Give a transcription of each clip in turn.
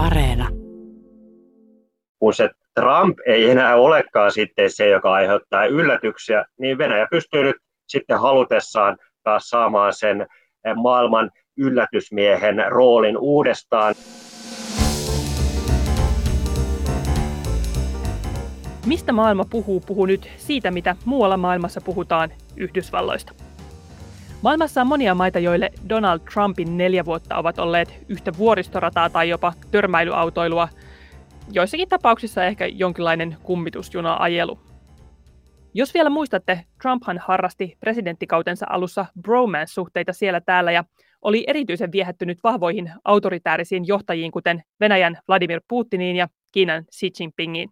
Areena. Kun se Trump ei enää olekaan sitten se, joka aiheuttaa yllätyksiä, niin Venäjä pystyy nyt sitten halutessaan taas saamaan sen maailman yllätysmiehen roolin uudestaan. Mistä maailma puhuu, puhuu nyt siitä, mitä muualla maailmassa puhutaan Yhdysvalloista. Maailmassa on monia maita, joille Donald Trumpin neljä vuotta ovat olleet yhtä vuoristorataa tai jopa törmäilyautoilua, joissakin tapauksissa ehkä jonkinlainen kummitusjuna-ajelu. Jos vielä muistatte, Trumphan harrasti presidenttikautensa alussa bromance-suhteita siellä täällä ja oli erityisen viehättynyt vahvoihin autoritäärisiin johtajiin, kuten Venäjän Vladimir Putiniin ja Kiinan Xi Jinpingiin.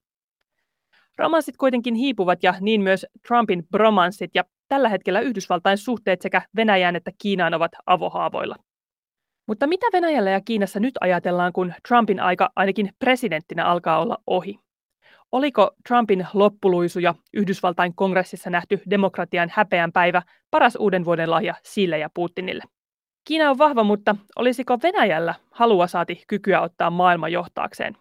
Romanssit kuitenkin hiipuvat ja niin myös Trumpin bromanssit ja tällä hetkellä Yhdysvaltain suhteet sekä Venäjään että Kiinaan ovat avohaavoilla. Mutta mitä Venäjällä ja Kiinassa nyt ajatellaan, kun Trumpin aika ainakin presidenttinä alkaa olla ohi? Oliko Trumpin loppuluisu ja Yhdysvaltain kongressissa nähty demokratian häpeän päivä paras uuden vuoden lahja sille ja Putinille? Kiina on vahva, mutta olisiko Venäjällä halua saati kykyä ottaa maailma johtaakseen?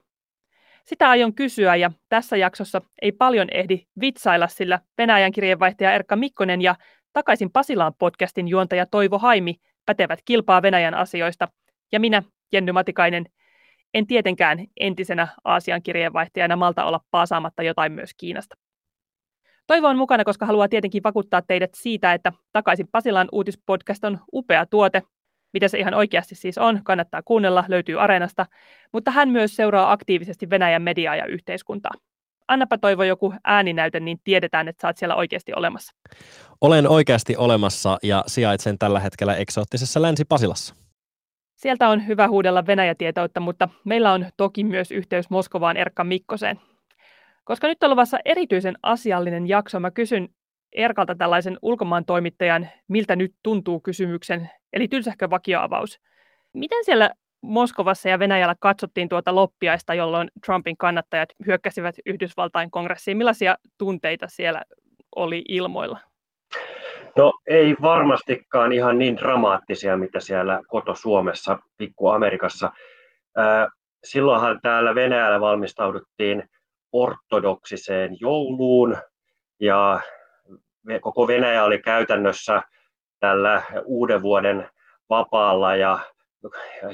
Sitä aion kysyä ja tässä jaksossa ei paljon ehdi vitsailla, sillä Venäjän kirjeenvaihtaja Erkka Mikkonen ja Takaisin Pasilaan podcastin juontaja Toivo Haimi pätevät kilpaa Venäjän asioista. Ja minä, Jenny Matikainen, en tietenkään entisenä Aasian kirjeenvaihtajana malta olla paasaamatta jotain myös Kiinasta. Toivo on mukana, koska haluaa tietenkin vakuuttaa teidät siitä, että Takaisin Pasilaan uutispodcast on upea tuote, mitä se ihan oikeasti siis on, kannattaa kuunnella, löytyy Areenasta, mutta hän myös seuraa aktiivisesti Venäjän mediaa ja yhteiskuntaa. Annapa toivo joku ääninäyte, niin tiedetään, että saat siellä oikeasti olemassa. Olen oikeasti olemassa ja sijaitsen tällä hetkellä eksoottisessa Länsi-Pasilassa. Sieltä on hyvä huudella Venäjätietoutta, mutta meillä on toki myös yhteys Moskovaan Erkka Mikkoseen. Koska nyt on luvassa erityisen asiallinen jakso, mä kysyn Erkalta tällaisen ulkomaan toimittajan, miltä nyt tuntuu kysymyksen, eli tylsähkö vakioavaus. Miten siellä Moskovassa ja Venäjällä katsottiin tuota loppiaista, jolloin Trumpin kannattajat hyökkäsivät Yhdysvaltain kongressiin? Millaisia tunteita siellä oli ilmoilla? No ei varmastikaan ihan niin dramaattisia, mitä siellä koto Suomessa, pikku Amerikassa. Silloinhan täällä Venäjällä valmistauduttiin ortodoksiseen jouluun ja koko Venäjä oli käytännössä tällä uuden vuoden vapaalla ja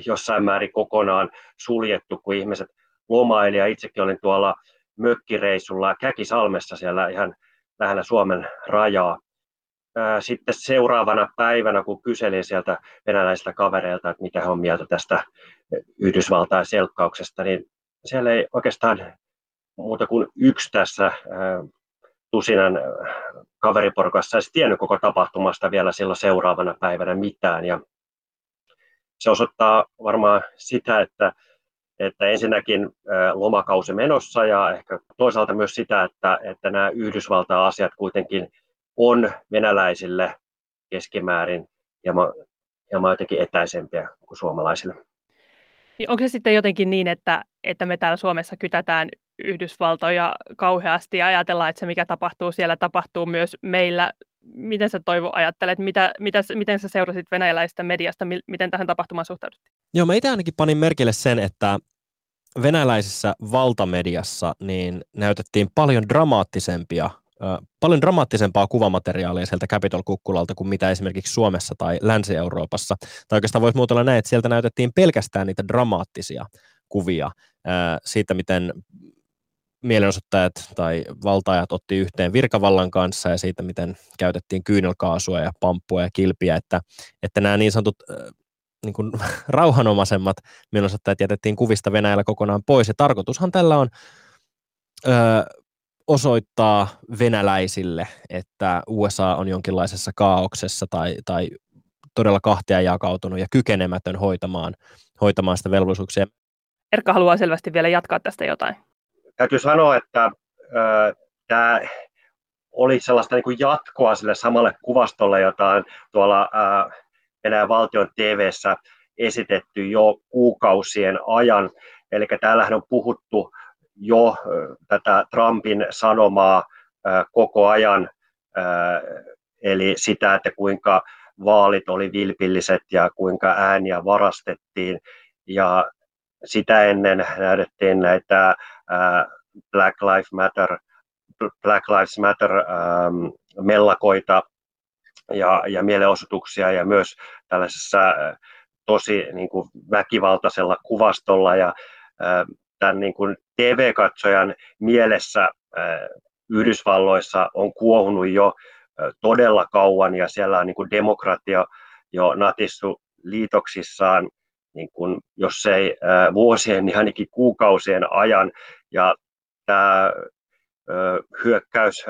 jossain määrin kokonaan suljettu, kun ihmiset lomaili. Ja itsekin olin tuolla mökkireissulla Käkisalmessa siellä ihan lähellä Suomen rajaa. Sitten seuraavana päivänä, kun kyselin sieltä venäläisiltä kavereilta, että mitä he on mieltä tästä Yhdysvaltain selkkauksesta, niin siellä ei oikeastaan muuta kuin yksi tässä tusinan kaveriporukassa edes tiennyt koko tapahtumasta vielä silloin seuraavana päivänä mitään. Ja se osoittaa varmaan sitä, että, että ensinnäkin lomakausi menossa ja ehkä toisaalta myös sitä, että, että nämä Yhdysvaltain asiat kuitenkin on venäläisille keskimäärin ja hieman jotenkin etäisempiä kuin suomalaisille. Niin onko se sitten jotenkin niin, että, että me täällä Suomessa kytätään Yhdysvaltoja kauheasti ja ajatellaan, että se mikä tapahtuu siellä tapahtuu myös meillä. Miten sä Toivo ajattelet, mitä, mitä, miten sä seurasit venäläistä mediasta, miten tähän tapahtumaan suhtauduttiin? Joo, mä itse ainakin panin merkille sen, että venäläisessä valtamediassa niin näytettiin paljon dramaattisempia paljon dramaattisempaa kuvamateriaalia sieltä Capitol-kukkulalta kuin mitä esimerkiksi Suomessa tai Länsi-Euroopassa. Tai oikeastaan voisi muutella näin, että sieltä näytettiin pelkästään niitä dramaattisia kuvia siitä, miten mielenosoittajat tai valtaajat otti yhteen virkavallan kanssa ja siitä, miten käytettiin kyynelkaasua ja pamppua ja kilpiä, että, että nämä niin sanotut niin kuin, rauhanomaisemmat mielenosoittajat jätettiin kuvista Venäjällä kokonaan pois. Ja tarkoitushan tällä on ö, osoittaa venäläisille, että USA on jonkinlaisessa kaauksessa tai, tai todella kahtia jakautunut ja kykenemätön hoitamaan, hoitamaan sitä velvollisuuksia. Erkka haluaa selvästi vielä jatkaa tästä jotain. Täytyy sanoa, että äh, tämä oli sellaista niin kuin jatkoa sille samalle kuvastolle, jota on tuolla äh, Venäjän valtion tv esitetty jo kuukausien ajan. Eli täällähän on puhuttu jo tätä Trumpin sanomaa koko ajan, eli sitä, että kuinka vaalit oli vilpilliset ja kuinka ääniä varastettiin. Ja sitä ennen näytettiin näitä Black Lives Matter, Black Lives Matter ähm, mellakoita ja, ja mielenosoituksia ja myös tällaisessa tosi niin kuin väkivaltaisella kuvastolla ja tämän niin kuin TV-katsojan mielessä Yhdysvalloissa on kuohunut jo todella kauan ja siellä on niin kuin demokratia jo natissu liitoksissaan, niin kuin, jos ei vuosien, niin ainakin kuukausien ajan. Ja tämä hyökkäys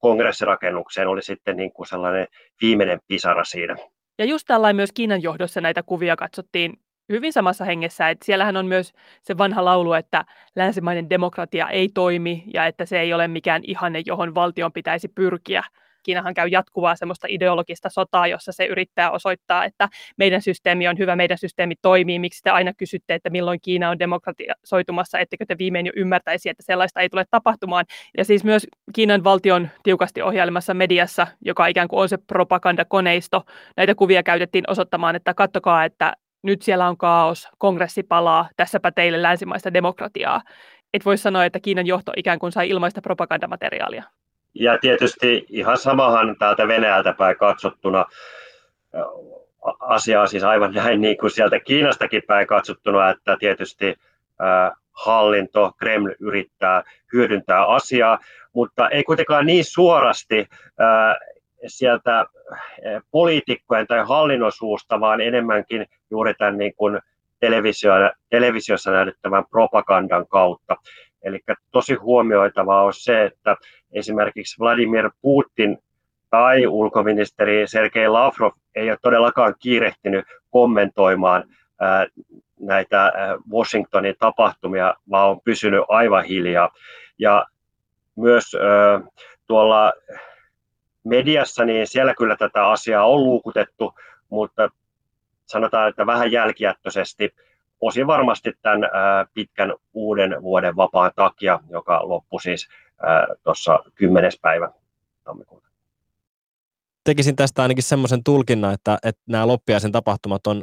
kongressirakennukseen oli sitten niin kuin sellainen viimeinen pisara siinä. Ja just tällainen myös Kiinan johdossa näitä kuvia katsottiin hyvin samassa hengessä, että siellähän on myös se vanha laulu, että länsimainen demokratia ei toimi ja että se ei ole mikään ihanne, johon valtion pitäisi pyrkiä. Kiinahan käy jatkuvaa semmoista ideologista sotaa, jossa se yrittää osoittaa, että meidän systeemi on hyvä, meidän systeemi toimii. Miksi te aina kysytte, että milloin Kiina on demokratisoitumassa, ettekö te viimein jo ymmärtäisi, että sellaista ei tule tapahtumaan. Ja siis myös Kiinan valtion tiukasti ohjailemassa mediassa, joka ikään kuin on se propagandakoneisto, näitä kuvia käytettiin osoittamaan, että kattokaa, että nyt siellä on kaos, kongressi palaa, tässäpä teille länsimaista demokratiaa. Et voi sanoa, että Kiinan johto ikään kuin sai ilmaista propagandamateriaalia. Ja tietysti ihan samahan täältä Venäjältä päin katsottuna asiaa siis aivan näin niin kuin sieltä Kiinastakin päin katsottuna, että tietysti hallinto, Kreml yrittää hyödyntää asiaa, mutta ei kuitenkaan niin suorasti sieltä poliitikkojen tai hallinnon suusta, vaan enemmänkin juuri tämän niin kuin televisio, televisiossa näytettävän propagandan kautta. Eli tosi huomioitavaa on se, että esimerkiksi Vladimir Putin tai ulkoministeri Sergei Lavrov ei ole todellakaan kiirehtinyt kommentoimaan näitä Washingtonin tapahtumia, vaan on pysynyt aivan hiljaa. Ja myös tuolla mediassa, niin siellä kyllä tätä asiaa on luukutettu, mutta sanotaan, että vähän jälkijättöisesti, osin varmasti tämän pitkän uuden vuoden vapaan takia, joka loppui siis tuossa 10. päivä tammikuuta. Tekisin tästä ainakin semmoisen tulkinnan, että, että nämä loppiaisen tapahtumat on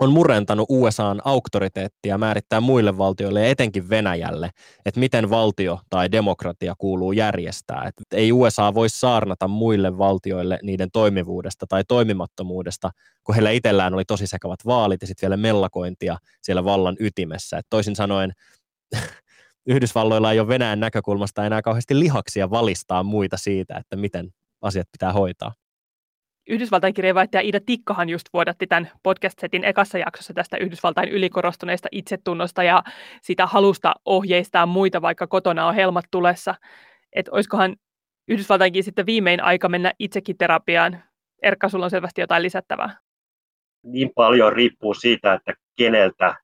on murentanut USAn auktoriteettia määrittää muille valtioille ja etenkin Venäjälle, että miten valtio tai demokratia kuuluu järjestää. Että ei USA voi saarnata muille valtioille niiden toimivuudesta tai toimimattomuudesta, kun heillä itsellään oli tosi sekavat vaalit ja sitten vielä mellakointia siellä vallan ytimessä. Et toisin sanoen Yhdysvalloilla ei ole Venäjän näkökulmasta enää kauheasti lihaksia valistaa muita siitä, että miten asiat pitää hoitaa. Yhdysvaltain kirjeenvaihtaja Ida Tikkahan just vuodatti tämän podcast-setin ekassa jaksossa tästä Yhdysvaltain ylikorostuneesta itsetunnosta ja sitä halusta ohjeistaa muita, vaikka kotona on helmat tulessa. Että olisikohan Yhdysvaltainkin sitten viimein aika mennä itsekin terapiaan? Erkka, sulla on selvästi jotain lisättävää. Niin paljon riippuu siitä, että keneltä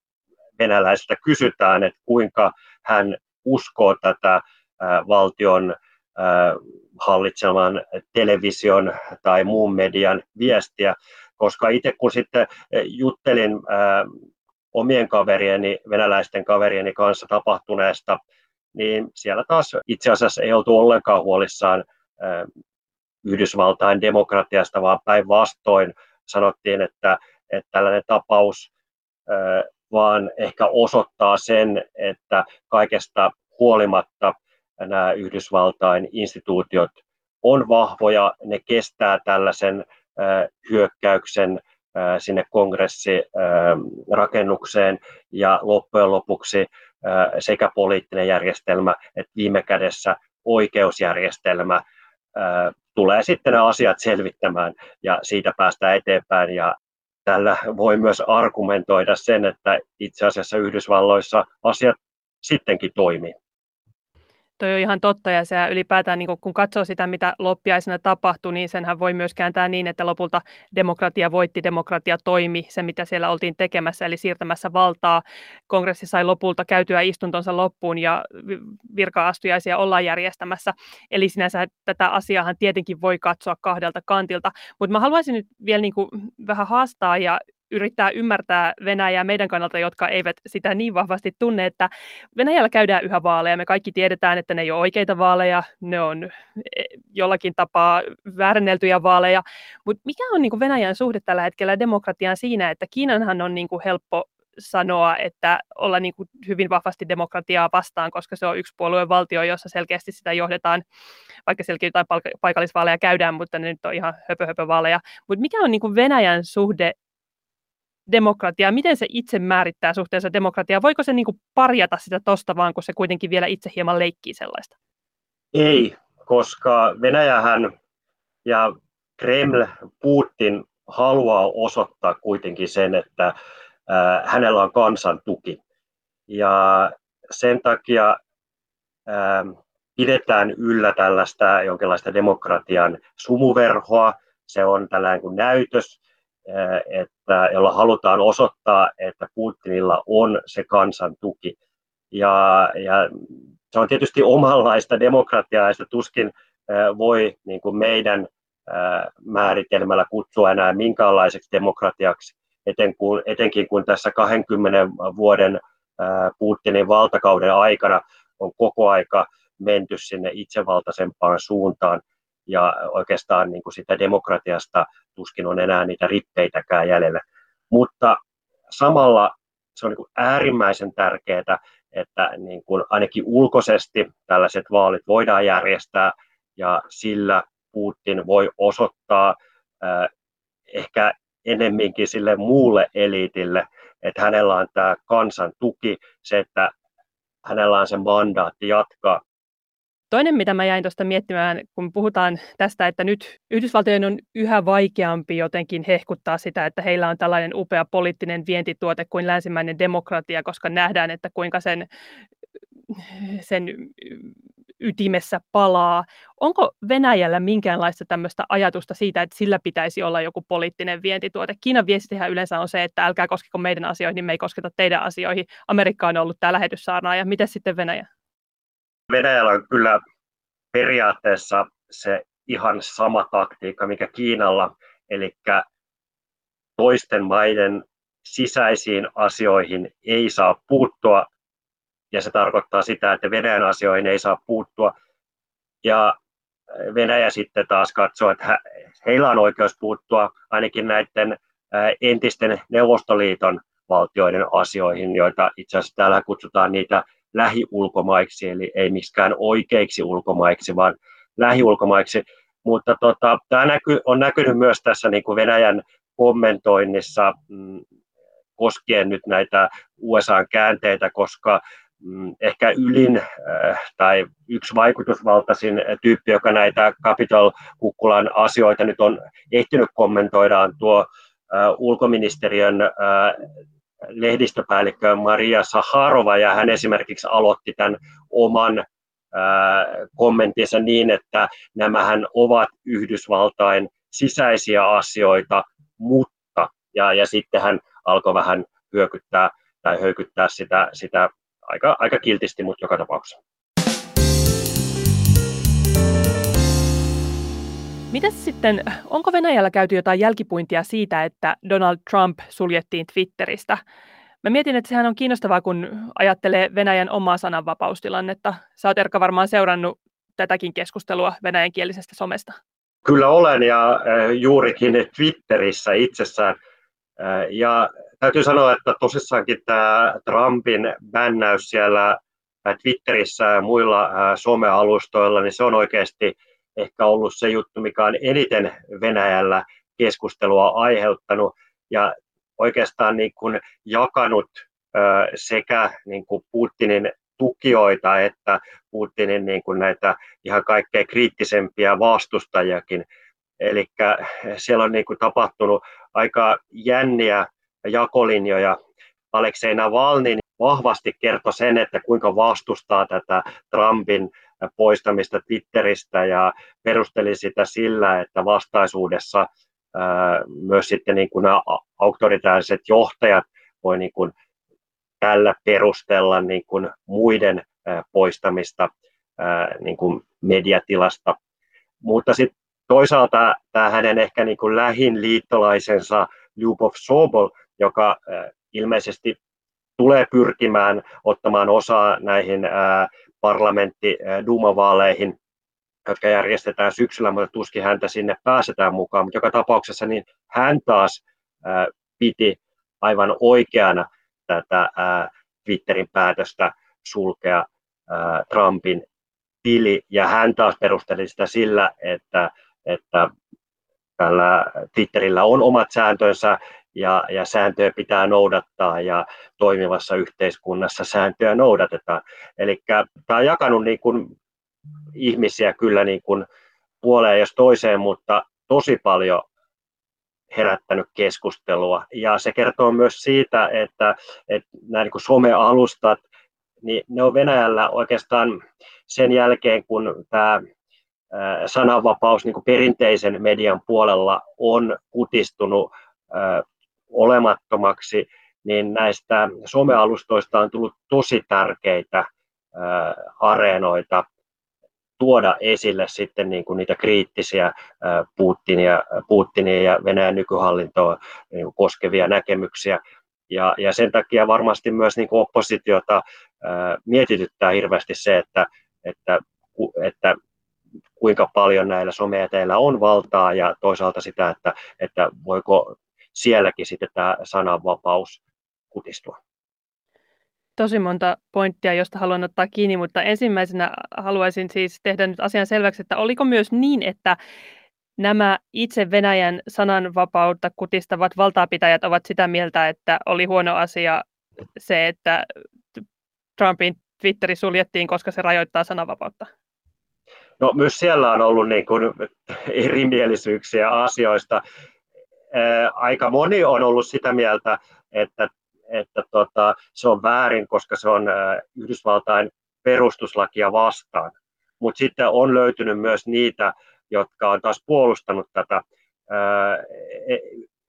venäläisestä kysytään, että kuinka hän uskoo tätä valtion hallitseman television tai muun median viestiä, koska itse kun sitten juttelin omien kaverieni, venäläisten kaverieni kanssa tapahtuneesta, niin siellä taas itse asiassa ei oltu ollenkaan huolissaan Yhdysvaltain demokratiasta, vaan päinvastoin sanottiin, että, että tällainen tapaus vaan ehkä osoittaa sen, että kaikesta huolimatta nämä Yhdysvaltain instituutiot on vahvoja, ne kestää tällaisen hyökkäyksen sinne kongressirakennukseen ja loppujen lopuksi sekä poliittinen järjestelmä että viime kädessä oikeusjärjestelmä tulee sitten nämä asiat selvittämään. Ja siitä päästään eteenpäin ja tällä voi myös argumentoida sen, että itse asiassa Yhdysvalloissa asiat sittenkin toimii. Toi on ihan totta ja se ylipäätään niin kun katsoo sitä, mitä loppiaisena tapahtui, niin senhän voi myös kääntää niin, että lopulta demokratia voitti, demokratia toimi, se mitä siellä oltiin tekemässä, eli siirtämässä valtaa. Kongressi sai lopulta käytyä istuntonsa loppuun ja virka-astujaisia ollaan järjestämässä. Eli sinänsä tätä asiaahan tietenkin voi katsoa kahdelta kantilta, mutta mä haluaisin nyt vielä niin vähän haastaa ja yrittää ymmärtää Venäjää meidän kannalta, jotka eivät sitä niin vahvasti tunne, että Venäjällä käydään yhä vaaleja. Me kaikki tiedetään, että ne ei ole oikeita vaaleja, ne on e, jollakin tapaa vääränneltyjä vaaleja. Mutta mikä on niin kuin Venäjän suhde tällä hetkellä demokratiaan siinä, että Kiinanhan on niin kuin helppo sanoa, että olla niin kuin hyvin vahvasti demokratiaa vastaan, koska se on yksi puolueen valtio, jossa selkeästi sitä johdetaan, vaikka sielläkin jotain paikallisvaaleja käydään, mutta ne nyt on ihan höpö, höpö vaaleja. Mutta mikä on niin kuin Venäjän suhde demokratiaa? Miten se itse määrittää suhteensa demokratiaa? Voiko se niin kuin parjata sitä tosta vaan, kun se kuitenkin vielä itse hieman leikkii sellaista? Ei, koska Venäjähän ja Kreml, Putin haluaa osoittaa kuitenkin sen, että hänellä on kansan tuki. Ja sen takia pidetään yllä tällaista jonkinlaista demokratian sumuverhoa. Se on tällainen kuin näytös, että, jolla halutaan osoittaa, että Putinilla on se kansan tuki. Ja, ja se on tietysti omanlaista demokratiaa, ja sitä tuskin voi niin kuin meidän määritelmällä kutsua enää minkäänlaiseksi demokratiaksi, eten kun, etenkin kun tässä 20 vuoden Putinin valtakauden aikana on koko aika menty sinne itsevaltaisempaan suuntaan ja oikeastaan niin kuin sitä demokratiasta tuskin on enää niitä rippeitäkään jäljellä. Mutta samalla se on niin kuin äärimmäisen tärkeää, että niin kuin ainakin ulkoisesti tällaiset vaalit voidaan järjestää ja sillä Putin voi osoittaa äh, ehkä enemminkin sille muulle eliitille, että hänellä on tämä kansan tuki, se, että hänellä on se mandaatti jatkaa. Toinen, mitä mä jäin tuosta miettimään, kun puhutaan tästä, että nyt Yhdysvaltojen on yhä vaikeampi jotenkin hehkuttaa sitä, että heillä on tällainen upea poliittinen vientituote kuin länsimäinen demokratia, koska nähdään, että kuinka sen, sen ytimessä palaa. Onko Venäjällä minkäänlaista tämmöistä ajatusta siitä, että sillä pitäisi olla joku poliittinen vientituote? Kiinan viestihän yleensä on se, että älkää koskeko meidän asioihin, niin me ei kosketa teidän asioihin. Amerikka on ollut tämä lähetyssaarnaa, ja miten sitten Venäjä? Venäjällä on kyllä periaatteessa se ihan sama taktiikka, mikä Kiinalla, eli toisten maiden sisäisiin asioihin ei saa puuttua, ja se tarkoittaa sitä, että Venäjän asioihin ei saa puuttua. Ja Venäjä sitten taas katsoo, että heillä on oikeus puuttua ainakin näiden entisten Neuvostoliiton valtioiden asioihin, joita itse asiassa täällä kutsutaan niitä lähiulkomaiksi, eli ei miksikään oikeiksi ulkomaiksi, vaan lähiulkomaiksi. Mutta tota, tämä näky, on näkynyt myös tässä niin kuin Venäjän kommentoinnissa mm, koskien nyt näitä USA-käänteitä, koska mm, ehkä ylin äh, tai yksi vaikutusvaltaisin tyyppi, joka näitä Capitol-kukkulan asioita nyt on ehtinyt kommentoida, on tuo äh, ulkoministeriön äh, lehdistöpäällikkö Maria Saharova, ja hän esimerkiksi aloitti tämän oman kommenttinsa niin, että nämähän ovat Yhdysvaltain sisäisiä asioita, mutta, ja, ja sitten hän alkoi vähän hyökyttää tai höykyttää sitä, sitä aika, aika kiltisti, mutta joka tapauksessa. Mitäs sitten, onko Venäjällä käyty jotain jälkipuintia siitä, että Donald Trump suljettiin Twitteristä? Mä mietin, että sehän on kiinnostavaa, kun ajattelee Venäjän omaa sananvapaustilannetta. Sä oot Erkka varmaan seurannut tätäkin keskustelua venäjänkielisestä somesta. Kyllä olen ja juurikin Twitterissä itsessään. Ja täytyy sanoa, että tosissaankin tämä Trumpin bännäys siellä Twitterissä ja muilla somealustoilla, niin se on oikeasti ehkä ollut se juttu, mikä on eniten Venäjällä keskustelua aiheuttanut ja oikeastaan niin kuin jakanut sekä niin kuin Putinin tukijoita että Putinin niin kuin näitä ihan kaikkein kriittisempiä vastustajakin. Eli siellä on niin kuin tapahtunut aika jänniä jakolinjoja. Aleksei Navalny vahvasti kertoi sen, että kuinka vastustaa tätä Trumpin poistamista Twitteristä ja perusteli sitä sillä, että vastaisuudessa myös sitten niin kuin nämä auktoritaariset johtajat voi niin kuin tällä perustella niin kuin muiden poistamista niin kuin mediatilasta. Mutta sitten toisaalta tämä hänen ehkä niin kuin lähin liittolaisensa Lyubov Sobol, joka ilmeisesti tulee pyrkimään ottamaan osaa näihin parlamentti Duma-vaaleihin, jotka järjestetään syksyllä, mutta tuskin häntä sinne pääsetään mukaan. Mutta joka tapauksessa niin hän taas piti aivan oikeana tätä ää, Twitterin päätöstä sulkea Trumpin tili, ja hän taas perusteli sitä sillä, että, että tällä Twitterillä on omat sääntönsä ja, ja sääntöjä pitää noudattaa ja toimivassa yhteiskunnassa sääntöjä noudatetaan. Eli tämä on jakanut niin kuin ihmisiä kyllä niin kuin puoleen jos toiseen, mutta tosi paljon herättänyt keskustelua. Ja se kertoo myös siitä, että, että nämä niin somealustat, niin ne on Venäjällä oikeastaan sen jälkeen, kun tämä sananvapaus niin perinteisen median puolella on kutistunut olemattomaksi, niin näistä somealustoista on tullut tosi tärkeitä areenoita tuoda esille sitten niin kuin niitä kriittisiä Putinia, Putinia ja Venäjän nykyhallintoa niin kuin koskevia näkemyksiä. Ja, ja sen takia varmasti myös niin kuin oppositiota ää, mietityttää hirveästi se, että, että, että kuinka paljon näillä somejäteillä on valtaa ja toisaalta sitä, että, että voiko sielläkin sitten tämä sananvapaus kutistua tosi monta pointtia, josta haluan ottaa kiinni, mutta ensimmäisenä haluaisin siis tehdä nyt asian selväksi, että oliko myös niin, että nämä itse Venäjän sananvapautta kutistavat valtaapitäjät ovat sitä mieltä, että oli huono asia se, että Trumpin Twitteri suljettiin, koska se rajoittaa sananvapautta? No myös siellä on ollut niin kuin erimielisyyksiä asioista. Aika moni on ollut sitä mieltä, että että tota, se on väärin, koska se on Yhdysvaltain perustuslakia vastaan. Mutta sitten on löytynyt myös niitä, jotka on taas puolustanut tätä. E,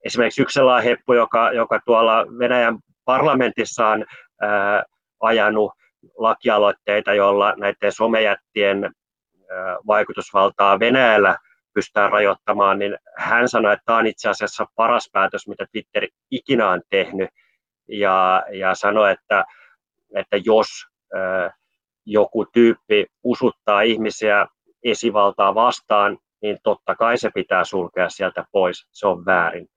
esimerkiksi yksi sellainen heppu, joka, joka tuolla Venäjän parlamentissa on ajanut lakialoitteita, joilla näiden somejättien vaikutusvaltaa Venäjällä pystytään rajoittamaan, niin hän sanoi, että tämä on itse asiassa paras päätös, mitä Twitter ikinä on tehnyt, ja, ja sanoi, että, että jos ö, joku tyyppi usuttaa ihmisiä esivaltaa vastaan, niin totta kai se pitää sulkea sieltä pois. Se on väärin.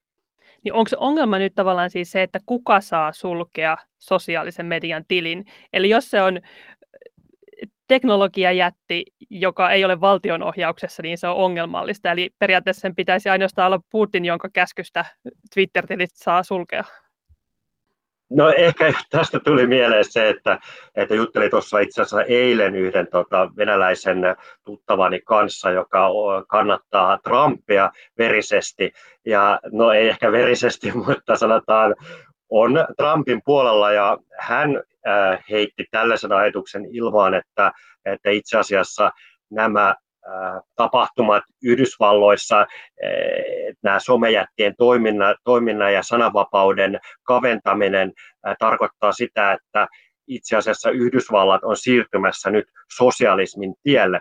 Niin onko ongelma nyt tavallaan siis se, että kuka saa sulkea sosiaalisen median tilin? Eli jos se on teknologiajätti, joka ei ole valtion ohjauksessa, niin se on ongelmallista. Eli periaatteessa sen pitäisi ainoastaan olla Putin, jonka käskystä Twitter-tilit saa sulkea. No ehkä tästä tuli mieleen se, että, että juttelin tuossa itse asiassa eilen yhden tota, venäläisen tuttavani kanssa, joka kannattaa Trumpia verisesti. Ja no ei ehkä verisesti, mutta sanotaan on Trumpin puolella ja hän heitti tällaisen ajatuksen ilmaan, että, että itse asiassa nämä tapahtumat Yhdysvalloissa, nämä somejättien toiminnan, toiminnan ja sananvapauden kaventaminen tarkoittaa sitä, että itse asiassa Yhdysvallat on siirtymässä nyt sosialismin tielle.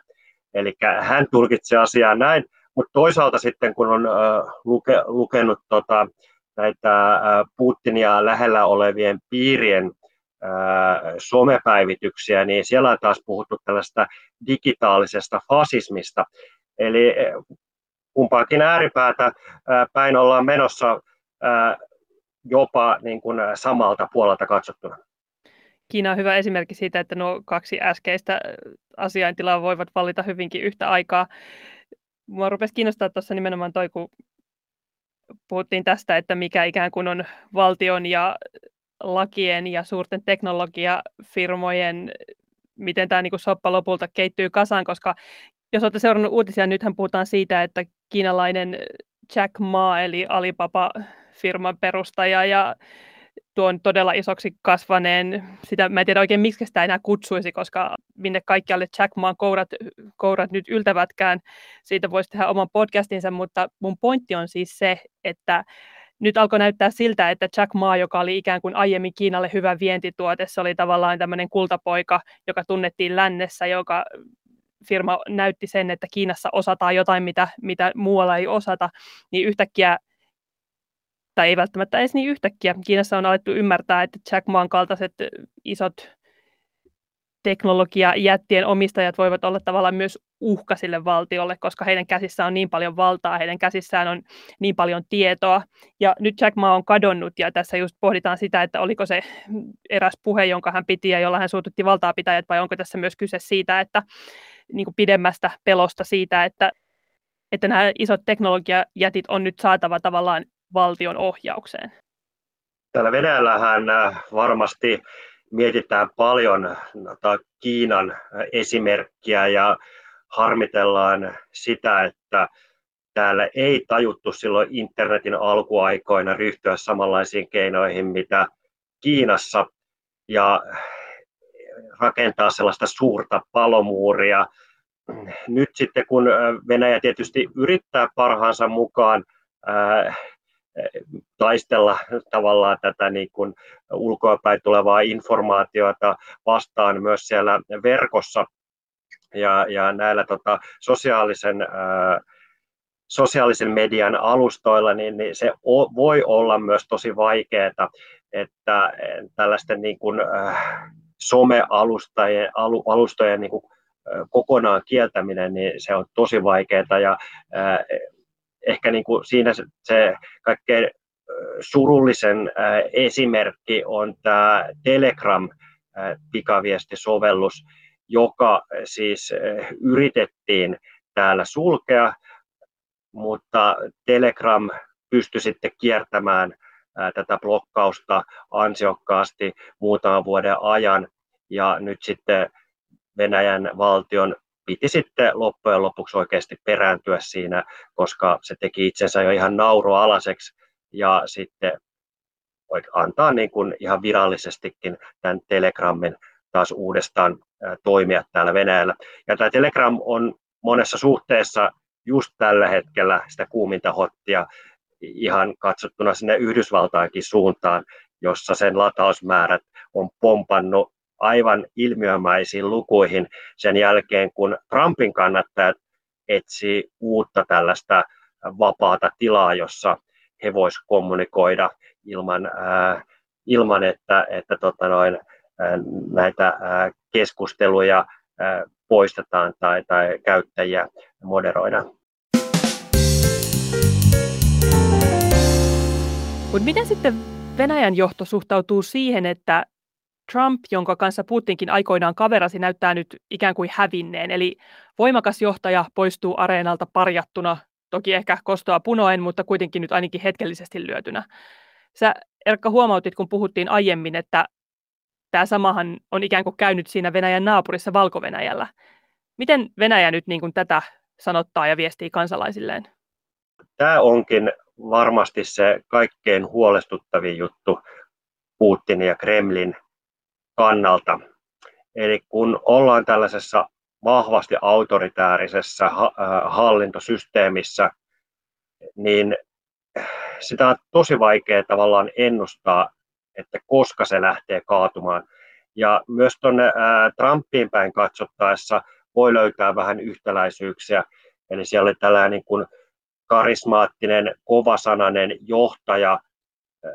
Eli hän tulkitsee asiaa näin, mutta toisaalta sitten kun on luke, lukenut tota, näitä Putinia lähellä olevien piirien somepäivityksiä, niin siellä on taas puhuttu tällaista digitaalisesta fasismista. Eli kumpaakin ääripäätä päin ollaan menossa jopa niin kuin samalta puolelta katsottuna. Kiina on hyvä esimerkki siitä, että nuo kaksi äskeistä asiaintilaa voivat valita hyvinkin yhtä aikaa. Mua rupesi kiinnostaa tuossa nimenomaan toi, kun puhuttiin tästä, että mikä ikään kuin on valtion ja lakien ja suurten teknologiafirmojen, miten tämä niin soppa lopulta keittyy kasaan, koska jos olette seurannut uutisia, nythän puhutaan siitä, että kiinalainen Jack Ma, eli Alibaba-firman perustaja ja tuon todella isoksi kasvaneen, sitä mä en tiedä oikein miksi sitä enää kutsuisi, koska minne kaikkialle Jack Maan kourat, kourat nyt yltävätkään, siitä voisi tehdä oman podcastinsa, mutta mun pointti on siis se, että nyt alkoi näyttää siltä, että Jack Ma, joka oli ikään kuin aiemmin Kiinalle hyvä vientituote, se oli tavallaan tämmöinen kultapoika, joka tunnettiin lännessä, joka firma näytti sen, että Kiinassa osataan jotain, mitä, mitä muualla ei osata, niin yhtäkkiä tai ei välttämättä edes niin yhtäkkiä. Kiinassa on alettu ymmärtää, että Jack Maan kaltaiset isot teknologiajättien omistajat voivat olla tavallaan myös uhka sille valtiolle, koska heidän käsissään on niin paljon valtaa, heidän käsissään on niin paljon tietoa. Ja nyt Jack Ma on kadonnut ja tässä just pohditaan sitä, että oliko se eräs puhe, jonka hän piti ja jolla hän suututti valtaa pitäjät, vai onko tässä myös kyse siitä, että niin kuin pidemmästä pelosta siitä, että, että nämä isot teknologiajätit on nyt saatava tavallaan valtion ohjaukseen. Täällä Venäjällähän äh, varmasti mietitään paljon Kiinan esimerkkiä ja harmitellaan sitä, että täällä ei tajuttu silloin internetin alkuaikoina ryhtyä samanlaisiin keinoihin, mitä Kiinassa, ja rakentaa sellaista suurta palomuuria. Nyt sitten kun Venäjä tietysti yrittää parhaansa mukaan taistella tavallaan tätä niin kuin ulkoapäin tulevaa informaatiota vastaan myös siellä verkossa. Ja, ja näillä tota, sosiaalisen, ää, sosiaalisen median alustoilla, niin, niin se o, voi olla myös tosi vaikeaa, että tällaisten niin kuin, äh, somealustojen alu, alustojen niin kuin, kokonaan kieltäminen, niin se on tosi vaikeaa ja äh, ehkä niin kuin siinä se, kaikkein surullisen esimerkki on tämä Telegram pikaviestisovellus, joka siis yritettiin täällä sulkea, mutta Telegram pystyi sitten kiertämään tätä blokkausta ansiokkaasti muutaman vuoden ajan. Ja nyt sitten Venäjän valtion piti sitten loppujen lopuksi oikeasti perääntyä siinä, koska se teki itsensä jo ihan nauroalaseksi ja sitten antaa niin kuin ihan virallisestikin tämän Telegrammin taas uudestaan toimia täällä Venäjällä. Ja tämä Telegram on monessa suhteessa just tällä hetkellä sitä kuuminta hottia ihan katsottuna sinne Yhdysvaltaankin suuntaan, jossa sen latausmäärät on pompannut aivan ilmiömäisiin lukuihin sen jälkeen, kun Trumpin kannattajat etsi uutta tällaista vapaata tilaa, jossa he voisivat kommunikoida ilman, ää, ilman että, että tota noin, ää, näitä ää, keskusteluja ää, poistetaan tai, tai käyttäjiä moderoidaan. Mutta miten sitten Venäjän johto suhtautuu siihen, että Trump, jonka kanssa Putinkin aikoinaan kaverasi, näyttää nyt ikään kuin hävinneen. Eli voimakas johtaja poistuu areenalta parjattuna, toki ehkä kostoa punoen, mutta kuitenkin nyt ainakin hetkellisesti lyötynä. Sä Erkka huomautit, kun puhuttiin aiemmin, että tämä samahan on ikään kuin käynyt siinä Venäjän naapurissa Valko-Venäjällä. Miten Venäjä nyt niin kuin tätä sanottaa ja viestii kansalaisilleen? Tämä onkin varmasti se kaikkein huolestuttavin juttu Putinin ja Kremlin kannalta. Eli kun ollaan tällaisessa vahvasti autoritäärisessä äh, hallintosysteemissä, niin sitä on tosi vaikea tavallaan ennustaa, että koska se lähtee kaatumaan. Ja myös tuonne äh, Trumpiin päin katsottaessa voi löytää vähän yhtäläisyyksiä. Eli siellä oli tällainen niin kuin karismaattinen, kovasanainen johtaja, äh,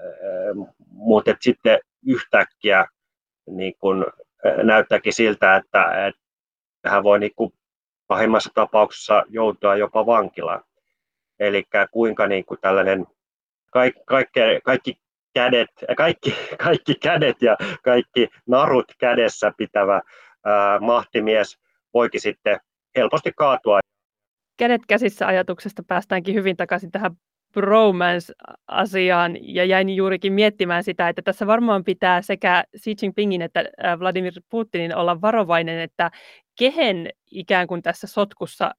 mutta sitten yhtäkkiä niin kuin näyttääkin siltä, että, että hän voi niin kuin pahimmassa tapauksessa joutua jopa vankilaan. Eli kuinka niin kuin tällainen kaikki, kaikki, kaikki kädet, kaikki, kaikki kädet ja kaikki narut kädessä pitävä ää, mahtimies voikin sitten helposti kaatua. Kädet käsissä ajatuksesta päästäänkin hyvin takaisin tähän bromance-asiaan ja jäin juurikin miettimään sitä, että tässä varmaan pitää sekä Xi Jinpingin että Vladimir Putinin olla varovainen, että kehen ikään kuin tässä sotkussa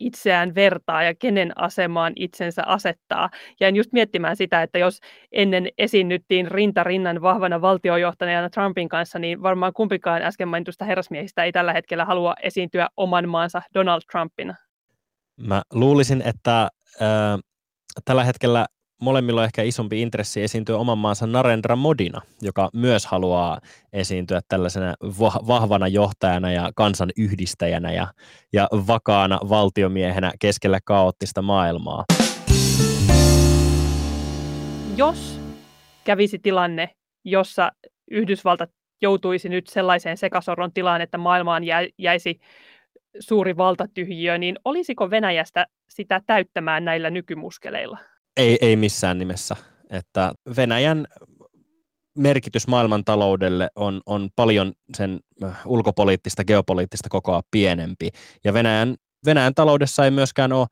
itseään vertaa ja kenen asemaan itsensä asettaa. Jäin just miettimään sitä, että jos ennen esiinnyttiin rintarinnan vahvana valtiojohtajana Trumpin kanssa, niin varmaan kumpikaan äsken mainitusta herrasmiehistä ei tällä hetkellä halua esiintyä oman maansa Donald Trumpina. Mä luulisin, että äh, tällä hetkellä molemmilla on ehkä isompi intressi esiintyä oman maansa Narendra Modina, joka myös haluaa esiintyä tällaisena vahvana johtajana ja kansan yhdistäjänä ja, ja vakaana valtiomiehenä keskellä kaoottista maailmaa. Jos kävisi tilanne, jossa Yhdysvaltat joutuisi nyt sellaiseen sekasorron tilaan, että maailmaan jäisi suuri valtatyhjiö, niin olisiko Venäjästä sitä täyttämään näillä nykymuskeleilla? Ei, ei missään nimessä. Että Venäjän merkitys maailmantaloudelle on, on paljon sen äh, ulkopoliittista, geopoliittista kokoa pienempi. Ja Venäjän, Venäjän taloudessa ei myöskään ole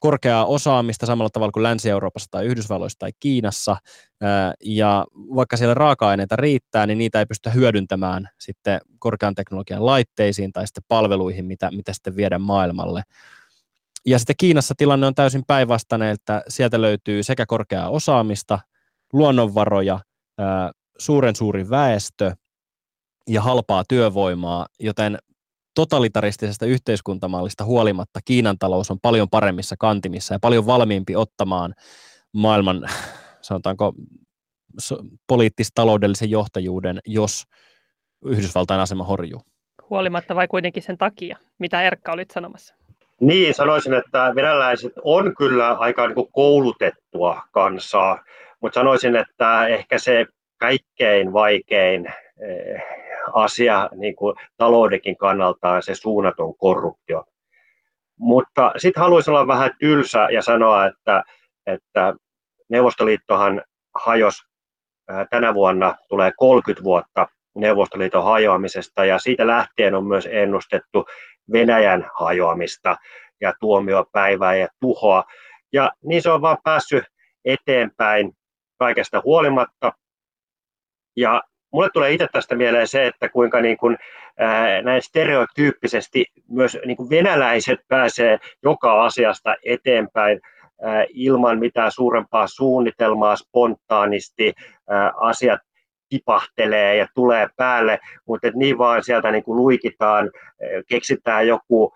korkeaa osaamista samalla tavalla kuin Länsi-Euroopassa tai Yhdysvalloissa tai Kiinassa, ja vaikka siellä raaka-aineita riittää, niin niitä ei pystytä hyödyntämään sitten korkean teknologian laitteisiin tai sitten palveluihin, mitä, mitä sitten viedä maailmalle. Ja sitten Kiinassa tilanne on täysin päinvastainen, että sieltä löytyy sekä korkeaa osaamista, luonnonvaroja, suuren suuri väestö ja halpaa työvoimaa, joten totalitaristisesta yhteiskuntamallista huolimatta Kiinan talous on paljon paremmissa kantimissa ja paljon valmiimpi ottamaan maailman, sanotaanko, poliittis-taloudellisen johtajuuden, jos Yhdysvaltain asema horjuu. Huolimatta vai kuitenkin sen takia? Mitä Erkka olit sanomassa? Niin, sanoisin, että venäläiset on kyllä aika niin kuin koulutettua kansaa, mutta sanoisin, että ehkä se kaikkein vaikein eh, asia niin kuin kannalta on se suunnaton korruptio. Mutta sitten haluaisin olla vähän tylsä ja sanoa, että, että Neuvostoliittohan hajosi tänä vuonna, tulee 30 vuotta Neuvostoliiton hajoamisesta ja siitä lähtien on myös ennustettu Venäjän hajoamista ja tuomiopäivää ja tuhoa. Ja niin se on vaan päässyt eteenpäin kaikesta huolimatta. Ja mulle tulee itse tästä mieleen se, että kuinka niin kuin, ää, näin stereotyyppisesti myös niin kuin venäläiset pääsee joka asiasta eteenpäin ää, ilman mitään suurempaa suunnitelmaa, spontaanisti ää, asiat tipahtelee ja tulee päälle, mutta niin vaan sieltä niin kuin luikitaan, keksitään joku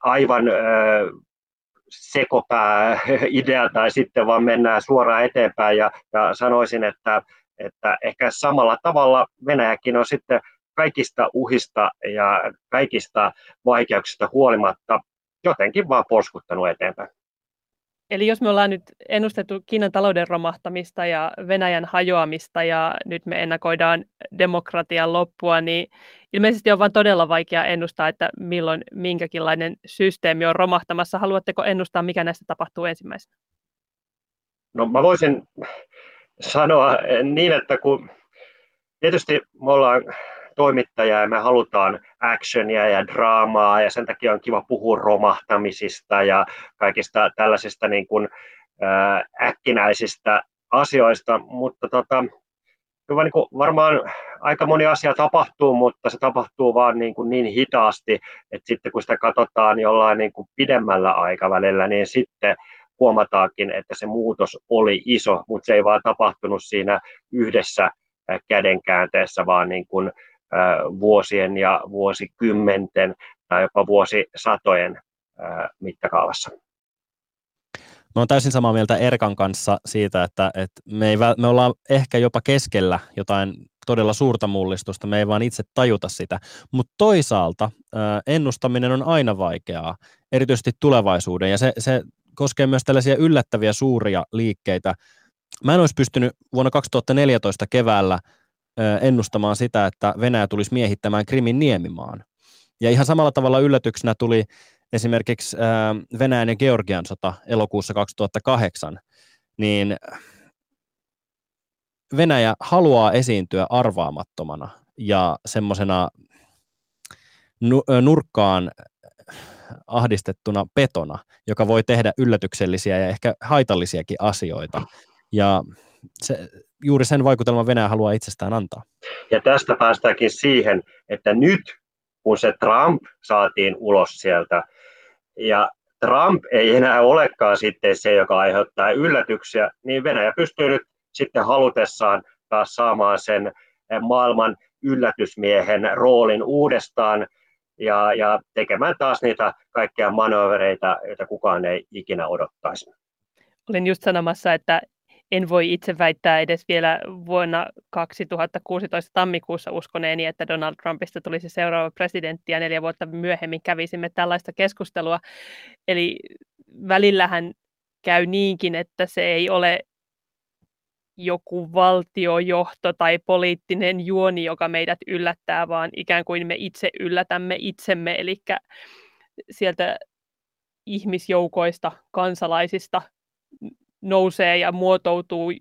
aivan ää, sekopää idea tai sitten vaan mennään suoraan eteenpäin ja, ja sanoisin, että että ehkä samalla tavalla Venäjäkin on sitten kaikista uhista ja kaikista vaikeuksista huolimatta jotenkin vaan porskuttanut eteenpäin. Eli jos me ollaan nyt ennustettu Kiinan talouden romahtamista ja Venäjän hajoamista ja nyt me ennakoidaan demokratian loppua, niin ilmeisesti on vain todella vaikea ennustaa, että milloin minkäkinlainen systeemi on romahtamassa. Haluatteko ennustaa, mikä näistä tapahtuu ensimmäisenä? No mä voisin sanoa niin, että kun tietysti me ollaan toimittajia ja me halutaan actionia ja draamaa ja sen takia on kiva puhua romahtamisista ja kaikista tällaisista niin kuin, ää, äkkinäisistä asioista, mutta tota, kyllä niin kuin varmaan aika moni asia tapahtuu, mutta se tapahtuu vaan niin, kuin niin hitaasti, että sitten kun sitä katsotaan jollain niin kuin pidemmällä aikavälillä, niin sitten huomataankin, että se muutos oli iso, mutta se ei vaan tapahtunut siinä yhdessä kädenkäänteessä, vaan niin kuin vuosien ja vuosikymmenten tai jopa vuosisatojen mittakaavassa. Mä oon täysin samaa mieltä Erkan kanssa siitä, että, että me, ei, me ollaan ehkä jopa keskellä jotain todella suurta mullistusta, me ei vaan itse tajuta sitä. Mutta toisaalta ennustaminen on aina vaikeaa, erityisesti tulevaisuuden, ja se, se koskee myös tällaisia yllättäviä suuria liikkeitä. Mä en olisi pystynyt vuonna 2014 keväällä ennustamaan sitä, että Venäjä tulisi miehittämään Krimin niemimaan. Ja ihan samalla tavalla yllätyksenä tuli esimerkiksi Venäjän ja Georgian sota elokuussa 2008, niin Venäjä haluaa esiintyä arvaamattomana ja semmoisena nurkkaan ahdistettuna petona, joka voi tehdä yllätyksellisiä ja ehkä haitallisiakin asioita. Ja se, juuri sen vaikutelman Venäjä haluaa itsestään antaa. Ja tästä päästäänkin siihen, että nyt kun se Trump saatiin ulos sieltä, ja Trump ei enää olekaan sitten se, joka aiheuttaa yllätyksiä, niin Venäjä pystyy nyt sitten halutessaan taas saamaan sen maailman yllätysmiehen roolin uudestaan ja, ja tekemään taas niitä kaikkia manövereitä, joita kukaan ei ikinä odottaisi. Olin just sanomassa, että en voi itse väittää edes vielä vuonna 2016 tammikuussa uskoneeni, että Donald Trumpista tulisi seuraava presidentti ja neljä vuotta myöhemmin kävisimme tällaista keskustelua. Eli välillähän käy niinkin, että se ei ole joku valtiojohto tai poliittinen juoni, joka meidät yllättää, vaan ikään kuin me itse yllätämme itsemme, eli sieltä ihmisjoukoista, kansalaisista nousee ja muotoutuu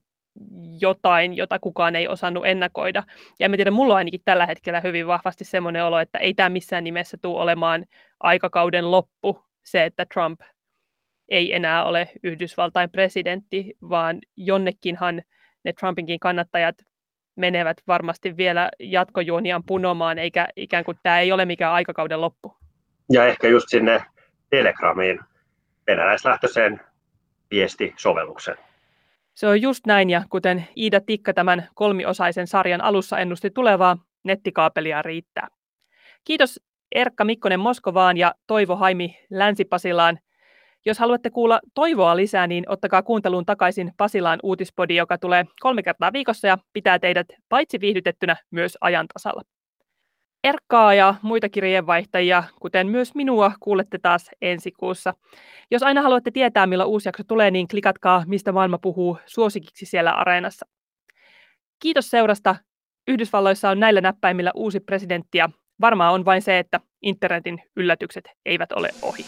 jotain, jota kukaan ei osannut ennakoida. Ja en tiedä, mulla on ainakin tällä hetkellä hyvin vahvasti semmoinen olo, että ei tämä missään nimessä tule olemaan aikakauden loppu, se, että Trump ei enää ole Yhdysvaltain presidentti, vaan jonnekinhan ne Trumpinkin kannattajat menevät varmasti vielä jatkojuoniaan punomaan, eikä ikään kuin tämä ei ole mikään aikakauden loppu. Ja ehkä just sinne Telegramiin venäläislähtöiseen viestisovelluksen. Se on just näin, ja kuten Iida Tikka tämän kolmiosaisen sarjan alussa ennusti tulevaa, nettikaapelia riittää. Kiitos Erkka Mikkonen Moskovaan ja Toivo Haimi Länsi-Pasilaan. Jos haluatte kuulla Toivoa lisää, niin ottakaa kuunteluun takaisin Pasilaan uutispodi, joka tulee kolme kertaa viikossa ja pitää teidät paitsi viihdytettynä myös ajantasalla. Erkkaa ja muita kirjeenvaihtajia, kuten myös minua, kuulette taas ensi kuussa. Jos aina haluatte tietää, milloin uusi jakso tulee, niin klikatkaa Mistä maailma puhuu suosikiksi siellä areenassa. Kiitos seurasta. Yhdysvalloissa on näillä näppäimillä uusi presidentti ja varmaa on vain se, että internetin yllätykset eivät ole ohi.